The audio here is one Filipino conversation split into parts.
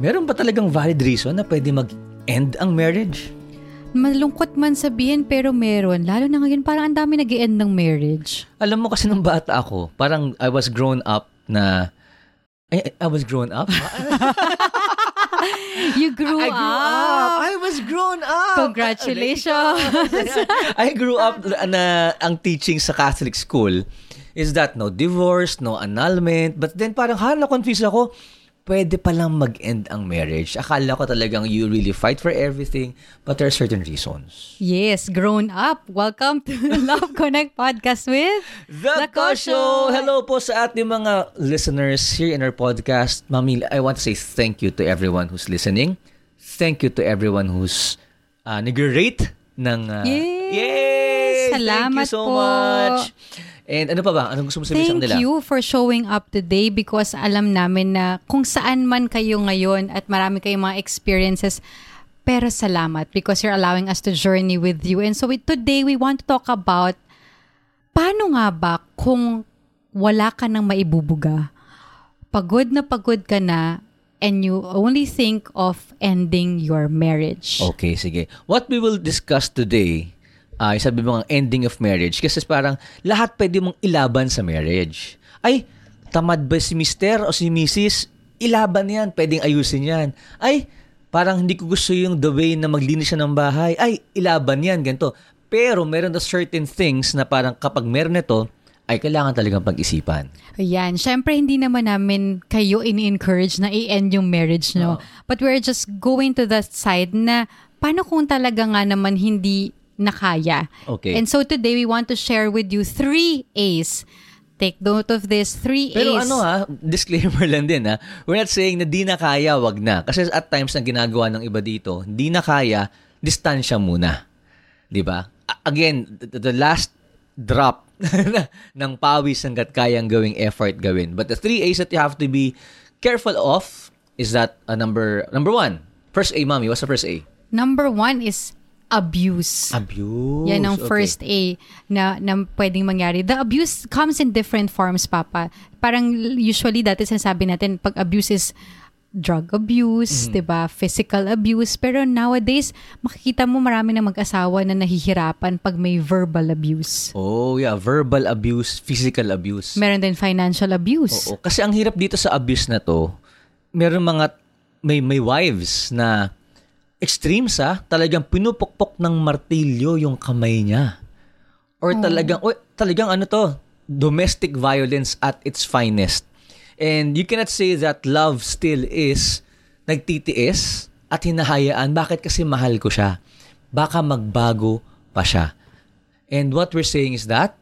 Meron ba talagang valid reason na pwede mag-end ang marriage? Malungkot man sabihin pero meron. Lalo na ngayon parang ang dami nag end ng marriage. Alam mo kasi nung bata ako, parang I was grown up na... I, I was grown up? you grew, I grew up. I was grown up. Congratulations. I grew up na ang teaching sa Catholic school is that no divorce, no annulment. But then parang hala confused ako pwede palang mag-end ang marriage. Akala ko talagang you really fight for everything, but there are certain reasons. Yes, grown up. Welcome to Love Connect Podcast with The, the Show! Hello po sa ating mga listeners here in our podcast. Mami, I want to say thank you to everyone who's listening. Thank you to everyone who's uh, nag-rate ng... Uh, Yay! Yay! Salamat Thank you so po. much. And ano pa ba? Anong gusto mo sabihin Thank sa kanila? you for showing up today because alam namin na kung saan man kayo ngayon at marami kayong mga experiences, pero salamat because you're allowing us to journey with you. And so we, today we want to talk about paano nga ba kung wala ka nang maibubuga? Pagod na pagod ka na and you only think of ending your marriage. Okay, sige. What we will discuss today uh, sabi mo ang ending of marriage kasi parang lahat pwede mong ilaban sa marriage. Ay, tamad ba si mister o si Mrs.? Ilaban yan, pwedeng ayusin yan. Ay, parang hindi ko gusto yung the way na maglinis siya ng bahay. Ay, ilaban yan, ganito. Pero meron na certain things na parang kapag meron ito, ay kailangan talagang pag-isipan. Ayan. Siyempre, hindi naman namin kayo ini-encourage na i-end yung marriage, no? Oh. But we're just going to the side na paano kung talaga nga naman hindi na kaya. Okay. And so today we want to share with you three A's. Take note of this, three Pero A's. ano ha, disclaimer lang din ha. We're not saying na di na kaya, wag na. Kasi at times ang ginagawa ng iba dito, di na kaya, distansya muna. 'Di ba? Again, the, the last drop ng pawis hanggat kayang gawing effort gawin. But the three A's that you have to be careful of is that uh, number number one. First A, mommy. What's the first A? Number one is abuse. Abuse. Yan ang Okay. first A na, na pwedeng mangyari. The abuse comes in different forms, Papa. Parang usually dati sinasabi natin, pag abuse is drug abuse, Mm-hmm. 'di ba? Physical abuse. Pero nowadays, makikita mo marami na mag-asawa na nahihirapan pag may verbal abuse. Oh, yeah. Verbal abuse, physical abuse. Meron din financial abuse. Oo, kasi ang hirap dito sa abuse na to, meron mga may may wives na extremes ah, talagang pinupukpok ng martilyo yung kamay niya. Or talagang oy, talagang ano to, domestic violence at its finest. And you cannot say that love still is nagtitiis at hinahayaan. Bakit? Kasi mahal ko siya. Baka magbago pa siya. And what we're saying is that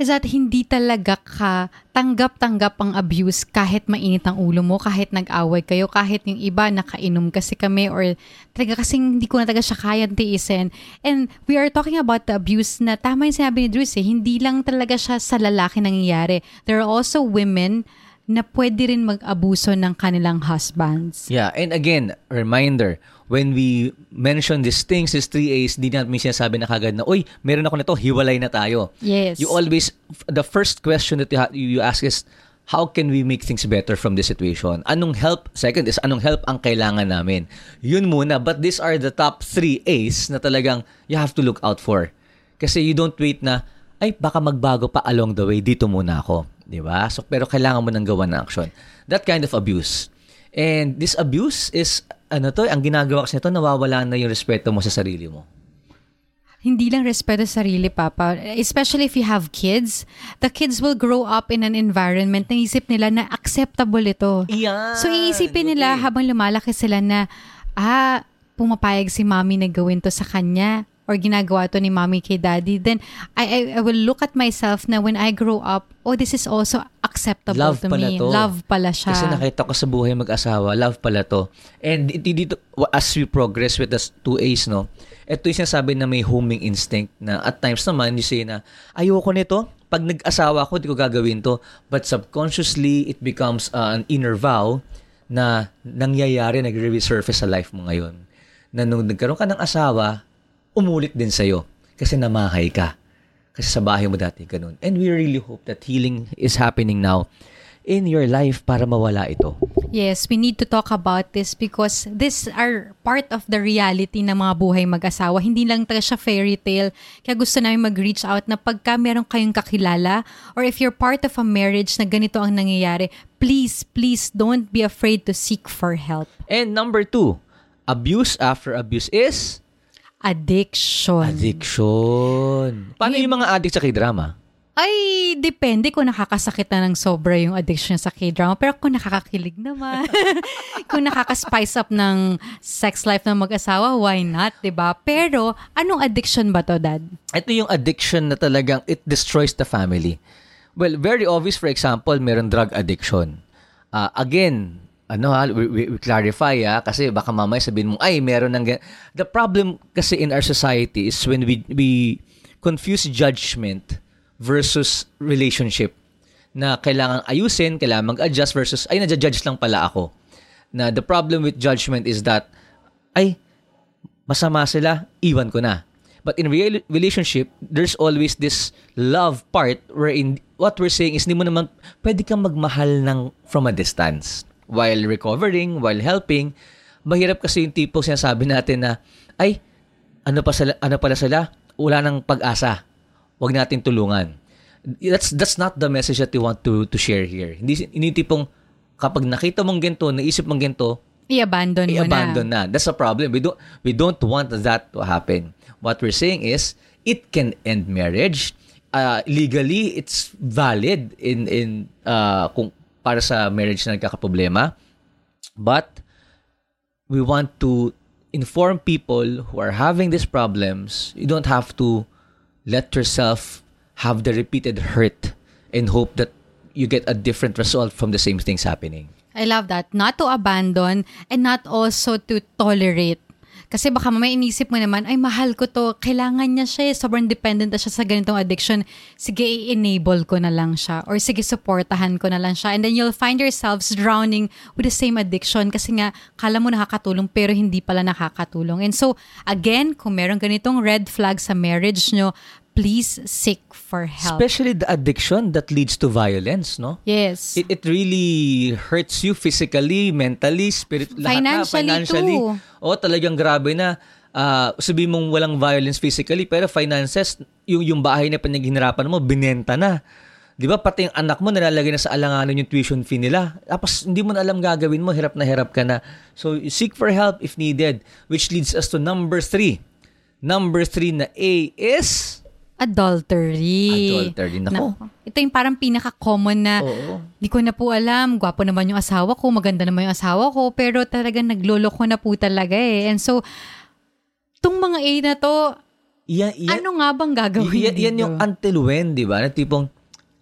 is that hindi talaga ka tanggap-tanggap ang abuse kahit mainit ang ulo mo, kahit nag-away kayo, kahit yung iba nakainom kasi kami or talaga kasing hindi ko na talaga siya kaya tiisin. And we are talking about the abuse na tama yung sinabi ni Drews eh, hindi lang talaga siya sa lalaki nangyayari. There are also women na pwede rin mag-abuso ng kanilang husbands. Yeah, and again, reminder, when we mention these things, these three A's, di natin sinasabi na kagad na, uy, meron ako nito, hiwalay na tayo. Yes. You always, the first question that you, ha- you ask is, how can we make things better from this situation? Anong help? Second is, anong help ang kailangan namin? Yun muna, but these are the top three A's na talagang you have to look out for. Kasi you don't wait na, ay, baka magbago pa along the way, dito muna ako. Di ba? So, pero kailangan mo nang gawa ng action. That kind of abuse. And this abuse is, ano to, ang ginagawa kasi nito, nawawala na yung respeto mo sa sarili mo. hindi lang respeto sa sarili, Papa. Especially if you have kids, the kids will grow up in an environment na isip nila na acceptable ito. Iyan. So iisipin nila Okay. habang lumalaki sila na, ah, pumapayag si mommy na gawin to sa kanya or ginagawa to ni mommy kay daddy, then I, I, I will look at myself na when I grow up, oh, this is also acceptable Love to pala me. to. Love pala siya. Kasi nakita ko sa buhay mag-asawa, love pala to. And ito dito, as we progress with the two A's, no, ito yung sinasabi na may homing instinct na at times naman, you say na, ayoko nito, pag nag-asawa ko, di ko gagawin to. But subconsciously, it becomes uh, an inner vow na nangyayari, nagre-resurface sa life mo ngayon. Na nung nagkaroon ka ng asawa, umulit din sa'yo. Kasi namahay ka. Kasi sa bahay mo dati, ganun. And we really hope that healing is happening now in your life para mawala ito. Yes, we need to talk about this because this are part of the reality ng mga buhay mag-asawa. Hindi lang talaga siya fairy tale. Kaya gusto namin mag-reach out na pagka meron kayong kakilala or if you're part of a marriage na ganito ang nangyayari, please, please don't be afraid to seek for help. And number two, abuse after abuse is Addiction. addiction. Paano yung mga addict sa k-drama? Ay, depende kung nakakasakit na ng sobra yung addiction sa K-drama. Pero kung nakakakilig naman, kung nakaka-spice up ng sex life ng mag-asawa, why not, ba? Pero, anong addiction ba to, Dad? Ito yung addiction na talagang it destroys the family. Well, very obvious, for example, meron drug addiction. Ah, again, ano ha, we, we, we clarify ha, kasi baka mamaya sabihin mo, ay, meron ng... gan-" The problem kasi in our society is when we, we confuse judgment versus relationship na kailangan ayusin, kailangan mag-adjust versus, ay, nadja-judge lang pala ako. Na the problem with judgment is that, ay, masama sila, iwan ko na. But in real relationship, there's always this love part wherein what we're saying is hindi mo naman pwede kang magmahal ng from a distance while recovering, while helping. Mahirap kasi yung tipo sinasabi natin na ay ano pa sila, ano pala sila? Wala nang pag-asa. Huwag natin tulungan. That's that's not the message that we want to to share here. Hindi hindi tipong kapag nakita mong ganito, naisip mong ganito, I-abandon mo i-abandon na. na. That's a problem. We don't we don't want that to happen. What we're saying is it can end marriage. Uh, legally, it's valid in in uh, kung para sa marriage na nagkakaproblema. But we want to inform people who are having these problems. You don't have to let yourself have the repeated hurt and hope that you get a different result from the same things happening. I love that. Not to abandon and not also to tolerate. Kasi baka mamaya inisip mo naman, ay mahal ko to, kailangan niya siya eh, sobrang dependent na siya sa ganitong addiction. Sige, i-enable ko na lang siya. Or sige, supportahan ko na lang siya. And then you'll find yourselves drowning with the same addiction kasi nga, kala mo nakakatulong pero hindi pala nakakatulong. And so, again, kung meron ganitong red flag sa marriage nyo, please seek for help. Especially the addiction that leads to violence, no? yes. It, it really hurts you physically, mentally, spirit, lahat na, Financially financially. too. O talagang grabe na. Ah, sabihin mong walang violence physically, pero finances, yung, yung bahay na pinaghihirapan mo, binenta na. Di ba? Pati yung anak mo, nalalagay na sa alanganan yung tuition fee nila. Tapos, hindi mo na alam gagawin mo, hirap na hirap ka na. So, seek for help if needed. Which leads us to number three. Number three na A is... Adultery. Adultery. Nako. Nako. Ito yung parang pinaka-common na Oo. di ko na po alam, gwapo naman yung asawa ko, maganda naman yung asawa ko, pero talagang nagloloko na po talaga eh. And so, tong mga A na to, Yan, yan, ano nga bang gagawin yan, yan dito? yung until when, di ba? Na tipong,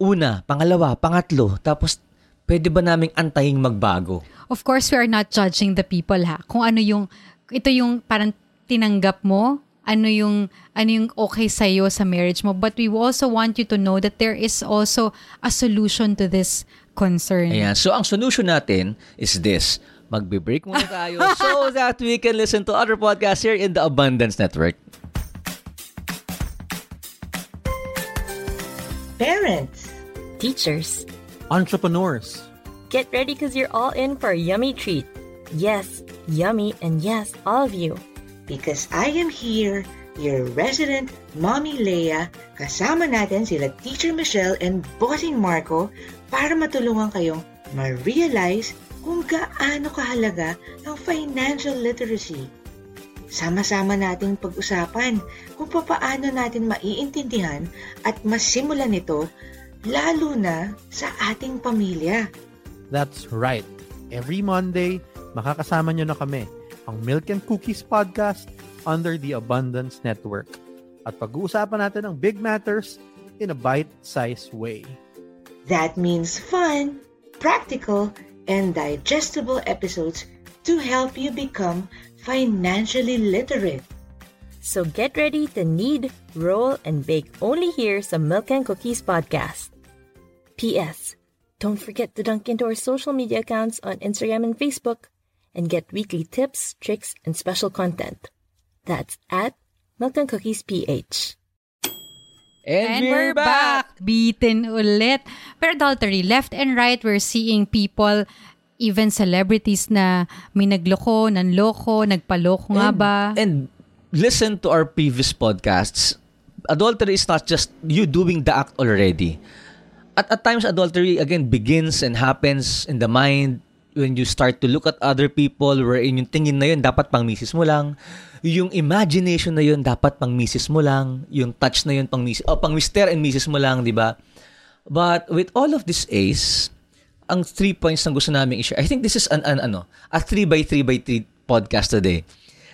una, pangalawa, pangatlo, tapos pwede ba naming antaying magbago? Of course, we are not judging the people ha. Kung ano yung, ito yung parang tinanggap mo, ano yung, ano yung okay sa'yo sa marriage mo. But we also want you to know that there is also a solution to this concern. Ayan. So, ang solution natin is this. Magbe-break muna tayo so that we can listen to other podcasts here in the Abundance Network. Parents, Teachers, entrepreneurs, get ready because you're all in for a yummy treat. Yes, yummy, and yes, all of you. Because I am here, your resident Mommy Leia, kasama natin sila Teacher Michelle and Bossing Marco para matulungan kayong ma-realize kung gaano kahalaga ang financial literacy. Sama-sama nating pag-usapan kung papaano natin maiintindihan at masimulan ito lalo na sa ating pamilya. That's right. Every Monday, makakasama nyo na kami, ang Milk and Cookies Podcast under the Abundance Network. At pag-uusapan natin ang big matters in a bite-sized way. That means fun, practical, and digestible episodes to help you become financially literate. So get ready to knead, roll, and bake only here sa Milk and Cookies podcast. P.S. Don't forget to dunk into our social media accounts on Instagram and Facebook and get weekly tips, tricks, and special content. That's at Milk and Cookies PH. And we're back! Beaten ulit. Pero adultery, left and right, we're seeing people even celebrities na may nagloko, nanloko, nagpaloko nga ba? And listen to our previous podcasts. Adultery is not just you doing the act already. At at times adultery again begins and happens in the mind when you start to look at other people wherein yung tingin na yun dapat pang misis mo lang. Yung imagination na yun dapat pang misis mo lang. Yung touch na yun pang misis, oh, pang mister and misis mo lang, di ba? But with all of this ace, ang three points na gusto namin i-share. I think this is an, an ano, a 3 by 3 by 3 podcast today.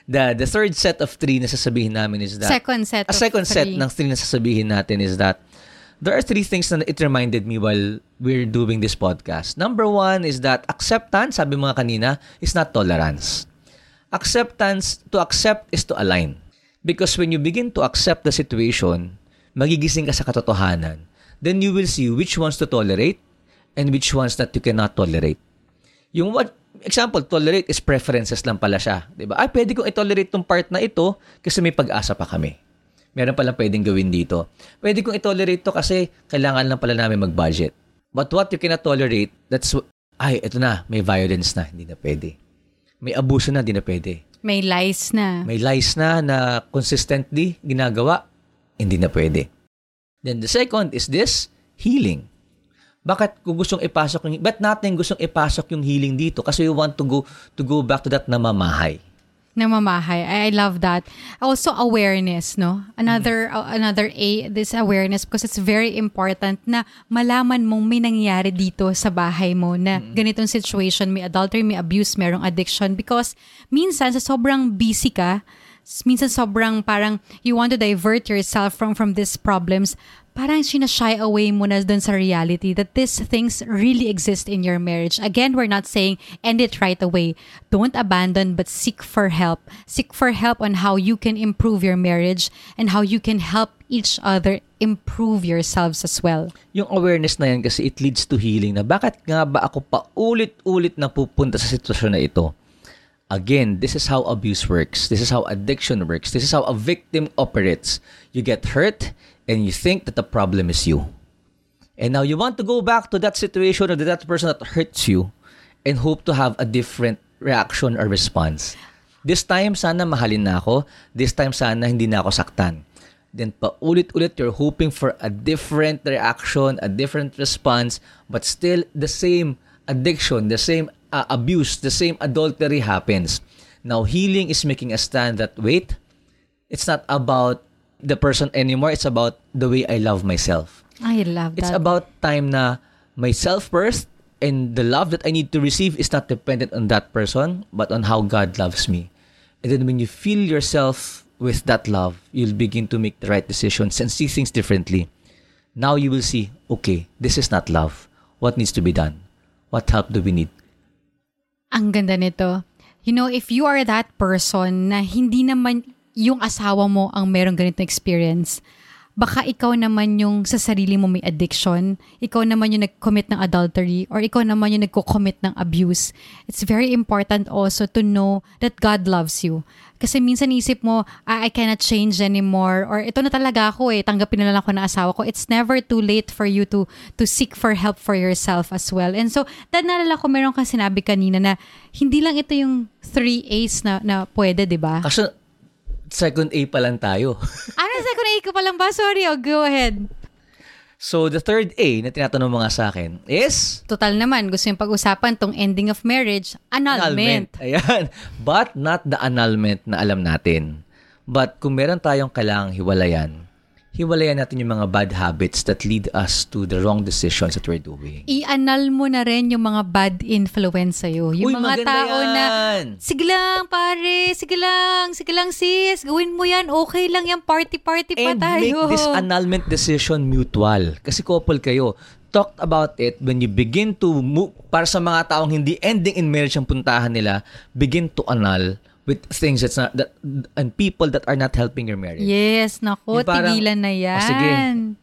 The the third set of three na sasabihin namin is that Second set a second set three. ng three na sasabihin natin is that there are three things na it reminded me while we're doing this podcast. Number one is that acceptance, sabi mga kanina, is not tolerance. Acceptance, to accept is to align. Because when you begin to accept the situation, magigising ka sa katotohanan. Then you will see which ones to tolerate and which ones that you cannot tolerate. Yung what, example, tolerate is preferences lang pala siya. 'di ba? Ay, pwede kong i-tolerate tong part na ito kasi may pag-asa pa kami. Meron palang pwedeng gawin dito. Pwede kong i-tolerate to kasi kailangan lang pala namin mag-budget. But what you cannot tolerate, that's, wh- ay, ito na, may violence na, hindi na pwede. May abuso na, hindi na pwede. May lies na. May lies na na consistently ginagawa, hindi na pwede. Then the second is this, healing. Bakit kung gustong ipasok yung but natin gustong ipasok yung healing dito kasi we want to go to go back to that namamahay. Namamahay. I, I love that. Also awareness, no? Another Mm-hmm. uh, another A this awareness because it's very important na malaman mong may nangyari dito sa bahay mo na Mm-hmm. ganitong situation, may adultery, may abuse, merong addiction because minsan sa sobrang busy ka, minsan sobrang parang you want to divert yourself from from these problems, parang sinashy away mo na dun sa reality that these things really exist in your marriage. Again, we're not saying end it right away. Don't abandon, but seek for help. Seek for help on how you can improve your marriage and how you can help each other improve yourselves as well. Yung awareness na yan kasi it leads to healing na bakit nga ba ako pa ulit-ulit na pupunta sa sitwasyon na ito? Again, this is how abuse works. This is how addiction works. This is how a victim operates. You get hurt and you think that the problem is you. And now you want to go back to that situation or that person that hurts you and hope to have a different reaction or response. This time, sana mahalin na ako. This time, sana hindi na ako saktan. Then paulit-ulit, you're hoping for a different reaction, a different response, but still the same addiction, the same uh, abuse, the same adultery happens. Now, healing is making a stand that, wait, it's not about the person anymore. It's about the way I love myself. I love It's that. about time na myself first and the love that I need to receive is not dependent on that person, but on how God loves me. And then when you feel yourself with that love, you'll begin to make the right decisions and see things differently. Now you will see, okay, this is not love. What needs to be done? What help do we need? Ang ganda nito. You know, if you are that person na hindi naman yung asawa mo ang merong ganitong experience, baka ikaw naman yung sa sarili mo may addiction, ikaw naman yung nag-commit ng adultery, or ikaw naman yung nagko-commit ng abuse. It's very important also to know that God loves you. Kasi minsan isip mo, ah, I cannot change anymore, or ito na talaga ako eh, tanggapin na lang ako ng asawa ko. It's never too late for you to to seek for help for yourself as well. And so, dahil naalala ko, meron kang sinabi kanina na hindi lang ito yung three A's na, na pwede, di ba? Kasi second A pa lang tayo. Ano second A ko pa lang ba? Sorry, oh, go ahead. so the third A na tinatanong mo nga sa akin is Total naman, gusto yung pag-usapan tong ending of marriage, annulment. Ayan. But not the annulment na alam natin. But kung meron tayong kailangang hiwalayan, hiwalayan natin yung mga bad habits that lead us to the wrong decisions that we're doing. I-annul mo na rin yung mga bad influence sa'yo. Yung Uy, mga tao na, yan. sige lang pare, sige lang, sige lang sis, gawin mo yan, okay lang yan, party-party pa And tayo. make this annulment decision mutual. Kasi couple kayo. Talked about it when you begin to move, para sa mga taong hindi ending in marriage ang puntahan nila, begin to annul with things that's not, that, and people that are not helping your marriage. Yes, nako, Yung parang, tigilan na yan. "Oh, sige,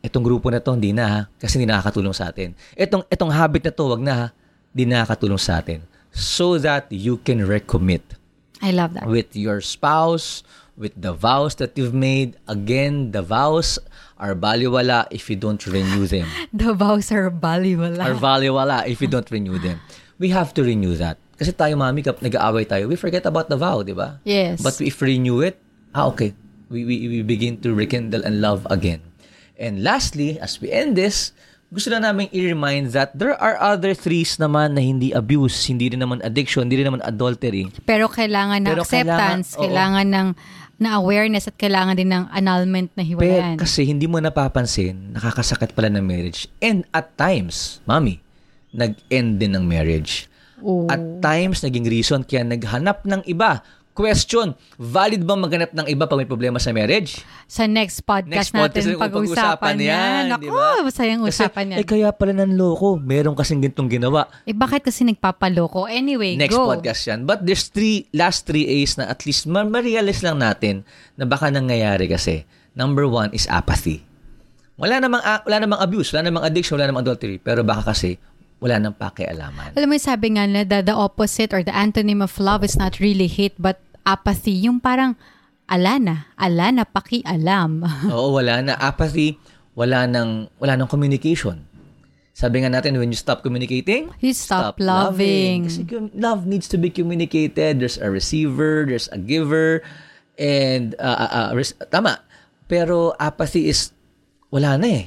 itong grupo na to, hindi na ha, kasi hindi nakakatulong sa atin. Itong, itong habit na to, wag na ha, hindi nakakatulong sa atin. So that you can recommit I love that. with your spouse, with the vows that you've made. Again, the vows are baliwala if you don't renew them. The vows are baliwala. Are baliwala if you don't renew them. we have to renew that. Kasi tayo, mami, kap nag-aaway tayo, we forget about the vow, di ba? Yes. But if we renew it, ah, okay. We, we, we begin to rekindle and love again. And lastly, as we end this, gusto na namin i-remind that there are other threes naman na hindi abuse, hindi rin naman addiction, hindi rin naman adultery. Pero kailangan ng Pero acceptance, kailangan- oo. kailangan, ng na awareness at kailangan din ng annulment na Pero hiwalayan. kasi hindi mo napapansin, nakakasakit pala ng marriage. And at times, mami, nag-end din ng marriage. Oo. At times, naging reason kaya naghanap ng iba. Question, valid ba maghanap ng iba pag may problema sa marriage? sa next podcast Next podcast natin pag-usapan yan. yan, Ako, di ba? masayang usapan yan. eh kaya pala nanloko. Meron kasing gintong ginawa. eh bakit kasi nagpapaloko? Anyway, Next go. podcast yan. But there's three, last three A's na at least ma- ma-realize lang natin na baka nangyayari kasi. Number one is apathy. Wala namang, wala namang abuse, wala namang addiction, wala namang adultery. Pero baka kasi wala nang pakialaman. Alam mo, sabi nga na the, the opposite or the antonym of love is not really hate but apathy. Yung parang ala na, ala na pakialam. Oo, wala na. Apathy, wala nang, wala nang communication. Sabi nga natin, when you stop communicating, You stop loving. Kasi cum- love needs to be communicated. There's a receiver, there's a giver, and uh, uh, uh, tama. Pero apathy is wala na eh.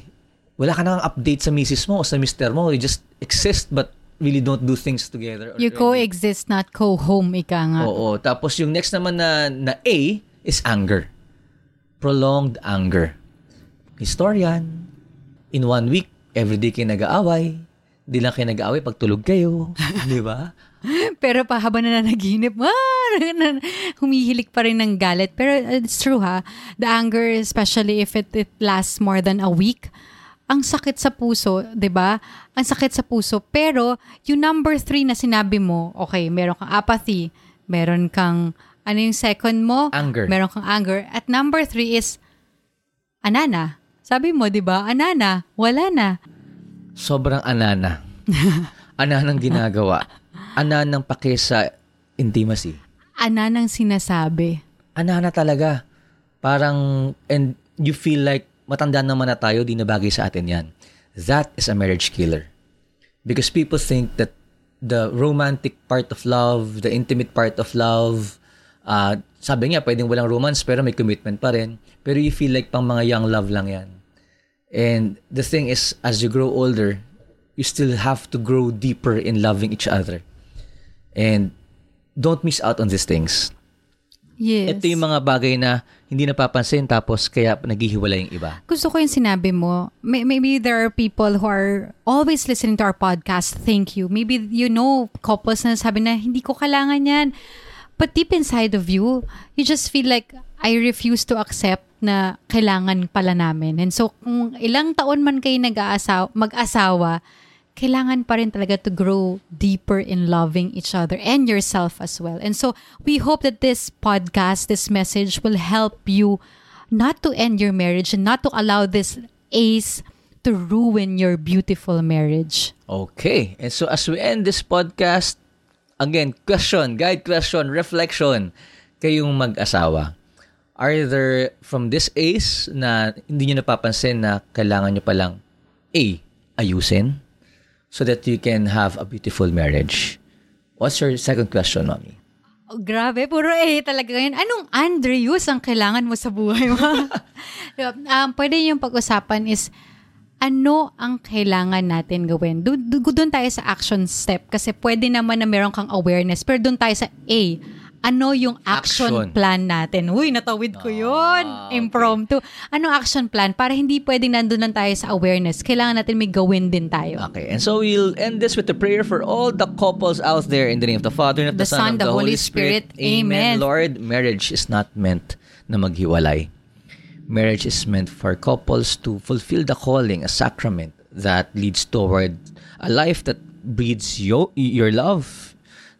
Wala ka nang update sa misis mo o sa mister mo. You just exist but really don't do things together. You already. coexist, not co-home, ika nga. Oo. Tapos yung next naman na, na A is anger. Prolonged anger. Historian. In one week, everyday kayo nag-aaway. Di lang kayo nag-aaway pag tulog kayo. di ba? Pero pa habang nananaginip, ah, nan- humihilik pa rin ng galit. Pero it's true ha, the anger, especially if it, it lasts more than a week, ang sakit sa puso, 'di ba? Ang sakit sa puso. Pero yung number three na sinabi mo, okay, meron kang apathy, meron kang, ano yung second mo? Anger. Meron kang anger. At number three is, anana. Sabi mo, 'di ba? Anana, wala na. Sobrang anana. ananang ginagawa. Ananang pake sa intimacy. Ananang sinasabi. Anana talaga. Parang, and you feel like, matanda naman na tayo, di na bagay sa atin yan. That is a marriage killer. Because people think that the romantic part of love, the intimate part of love, uh, sabi nga, pwedeng walang romance pero may commitment pa rin. Pero you feel like pang mga young love lang yan. And the thing is, as you grow older, you still have to grow deeper in loving each other. And don't miss out on these things. Yes. Ito yung mga bagay na hindi napapansin tapos kaya naghihiwalay yung iba. gusto ko yung sinabi mo. May- Maybe there are people who are always listening to our podcast. Thank you. Maybe you know couples na sabi na hindi ko kailangan yan. But deep inside of you, you just feel like I refuse to accept na kailangan pala namin. And so kung ilang taon man kayo nag-aasawa, mag-asawa, kailangan pa rin talaga to grow deeper in loving each other and yourself as well. And so we hope that this podcast, this message will help you not to end your marriage and not to allow this ace to ruin your beautiful marriage. Okay. And so as we end this podcast, again, question, guide question, reflection. Kayong mag-asawa. Are there from this ace na hindi nyo napapansin na kailangan nyo palang A, ayusin so that you can have a beautiful marriage? What's your second question, Mommy? Oh, grabe, puro eh talaga yun. Anong Andrews ang kailangan mo sa buhay mo? Um, pwede yung pag-usapan is, ano ang kailangan natin gawin? Do, do, doon tayo sa action step kasi pwede naman na meron kang awareness pero doon tayo sa A. Ano yung action, Action. plan natin? Uy, natawid ko yun. Ah, okay. Impromptu. Ano action plan? Para hindi pwedeng nandun lang tayo sa awareness. Kailangan natin may gawin din tayo. Okay, and so we'll end this with a prayer for all the couples out there in the name of the Father and of the, Son, and of the Holy Spirit. Amen. Lord, marriage is not meant na maghiwalay. Marriage is meant for couples to fulfill the calling, a sacrament that leads toward a life that breeds yo- your love,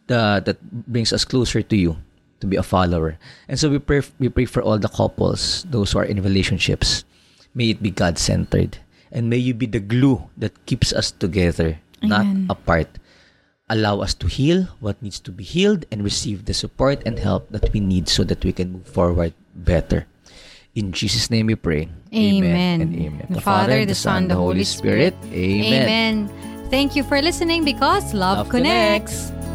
the, that brings us closer to you, to be a follower. And so we pray, we pray for all the couples, those who are in relationships. May it be God centered. And may you be the glue that keeps us together, not apart. Allow us to heal what needs to be healed and receive the support and help that we need so that we can move forward better. In Jesus' name we pray. Amen. and amen. The Father, the Son, the Holy Spirit. Amen. Amen. Thank you for listening because love, Love connects. connects.